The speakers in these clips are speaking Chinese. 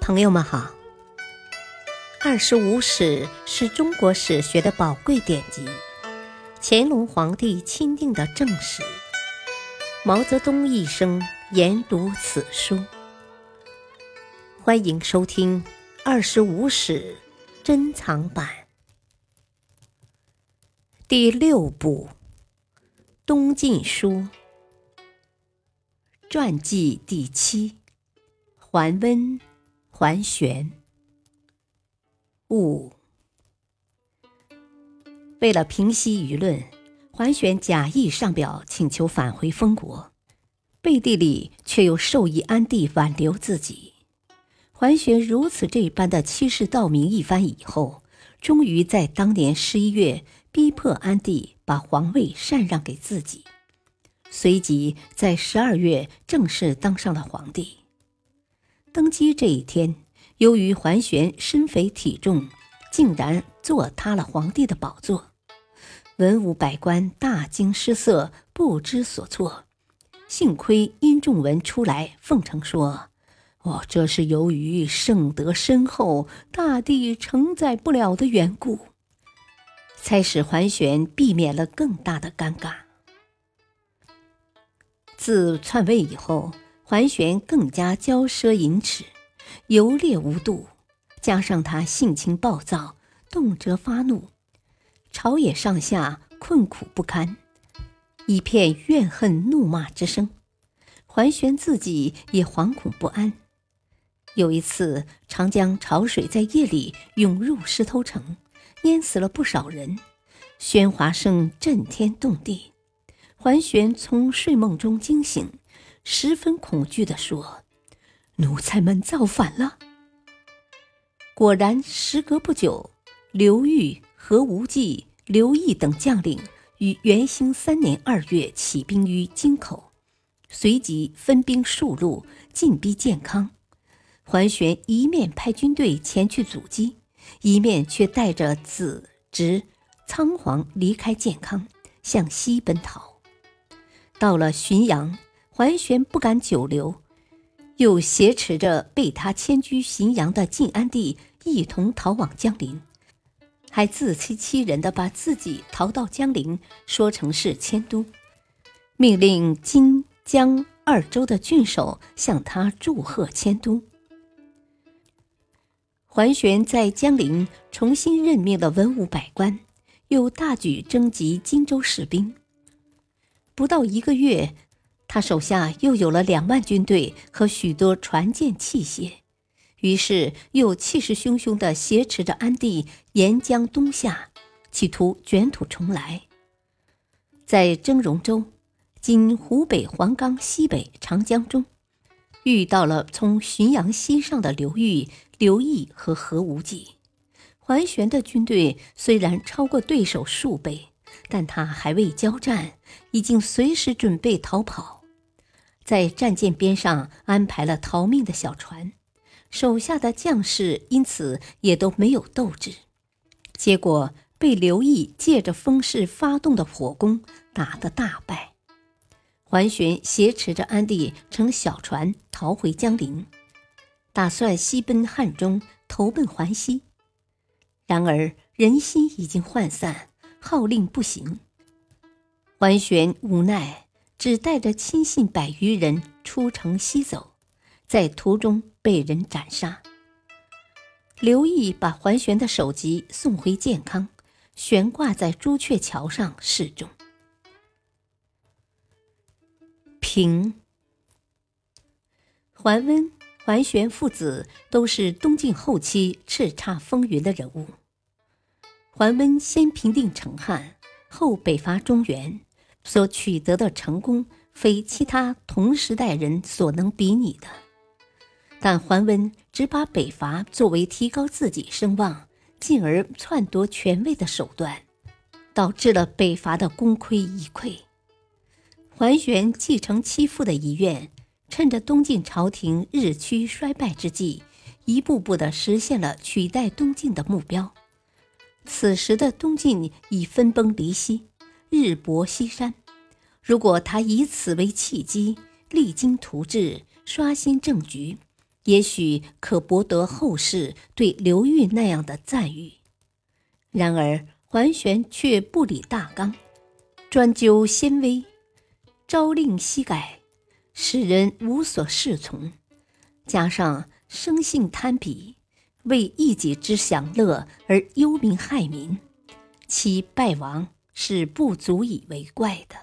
朋友们好，《二十五史》是中国史学的宝贵典籍，乾隆皇帝钦定的正史。毛泽东一生研读此书。欢迎收听《二十五史》珍藏版第六部《东晋书》传记第七：桓温。桓玄五，为了平息舆论，桓玄假意上表请求返回封国，背地里却又授意安帝挽留自己。桓玄如此这般的欺世盗名一番以后，终于在当年十一月逼迫安帝把皇位禅让给自己，随即在十二月正式当上了皇帝。登基这一天，由于桓玄身肥体重，竟然坐塌了皇帝的宝座。文武百官大惊失色，不知所措。幸亏殷仲文出来奉承说：“哦，这是由于圣德深厚，大帝承载不了的缘故，才使桓玄避免了更大的尴尬。”自篡位以后。桓玄更加骄奢淫侈，游猎无度，加上他性情暴躁，动辄发怒，朝野上下困苦不堪，一片怨恨怒骂之声。桓玄自己也惶恐不安。有一次，长江潮水在夜里涌入石头城，淹死了不少人，喧哗声震天动地。桓玄从睡梦中惊醒。十分恐惧地说：“奴才们造反了。”果然，时隔不久，刘裕、何无忌、刘毅等将领于元兴三年二月起兵于京口，随即分兵数路进逼建康。桓玄一面派军队前去阻击，一面却带着子侄仓皇离开建康，向西奔逃。到了浔阳。桓玄不敢久留，又挟持着被他迁居荥阳的晋安帝一同逃往江陵，还自欺欺人的把自己逃到江陵说成是迁都，命令荆江二州的郡守向他祝贺迁都。桓玄在江陵重新任命了文武百官，又大举征集荆州士兵，不到一个月。他手下又有了两万军队和许多船舰器械，于是又气势汹汹地挟持着安帝沿江东下，企图卷土重来。在征戎州（今湖北黄冈西北长江中），遇到了从浔阳西上的刘裕、刘毅和何无忌。桓玄的军队虽然超过对手数倍，但他还未交战，已经随时准备逃跑。在战舰边上安排了逃命的小船，手下的将士因此也都没有斗志，结果被刘毅借着风势发动的火攻打得大败。桓玄挟持着安帝乘小船逃回江陵，打算西奔汉中，投奔桓熙。然而人心已经涣散，号令不行，桓玄无奈。只带着亲信百余人出城西走，在途中被人斩杀。刘毅把桓玄的首级送回建康，悬挂在朱雀桥上示众。平、桓温、桓玄父子都是东晋后期叱咤风云的人物。桓温先平定成汉，后北伐中原。所取得的成功，非其他同时代人所能比拟的。但桓温只把北伐作为提高自己声望，进而篡夺权位的手段，导致了北伐的功亏一篑。桓玄继承其父的遗愿，趁着东晋朝廷日趋衰败之际，一步步地实现了取代东晋的目标。此时的东晋已分崩离析。日薄西山，如果他以此为契机，励精图治，刷新政局，也许可博得后世对刘裕那样的赞誉。然而桓玄却不理大纲，专究先威，朝令夕改，使人无所适从。加上生性贪鄙，为一己之享乐而忧民害民，其败亡是不足以为怪的。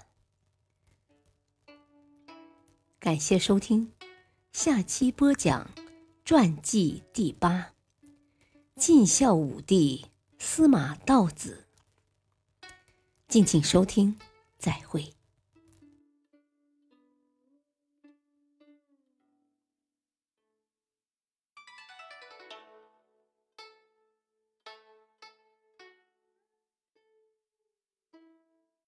感谢收听，下期播讲传记第八：晋孝武帝司马道子。敬请收听，再会。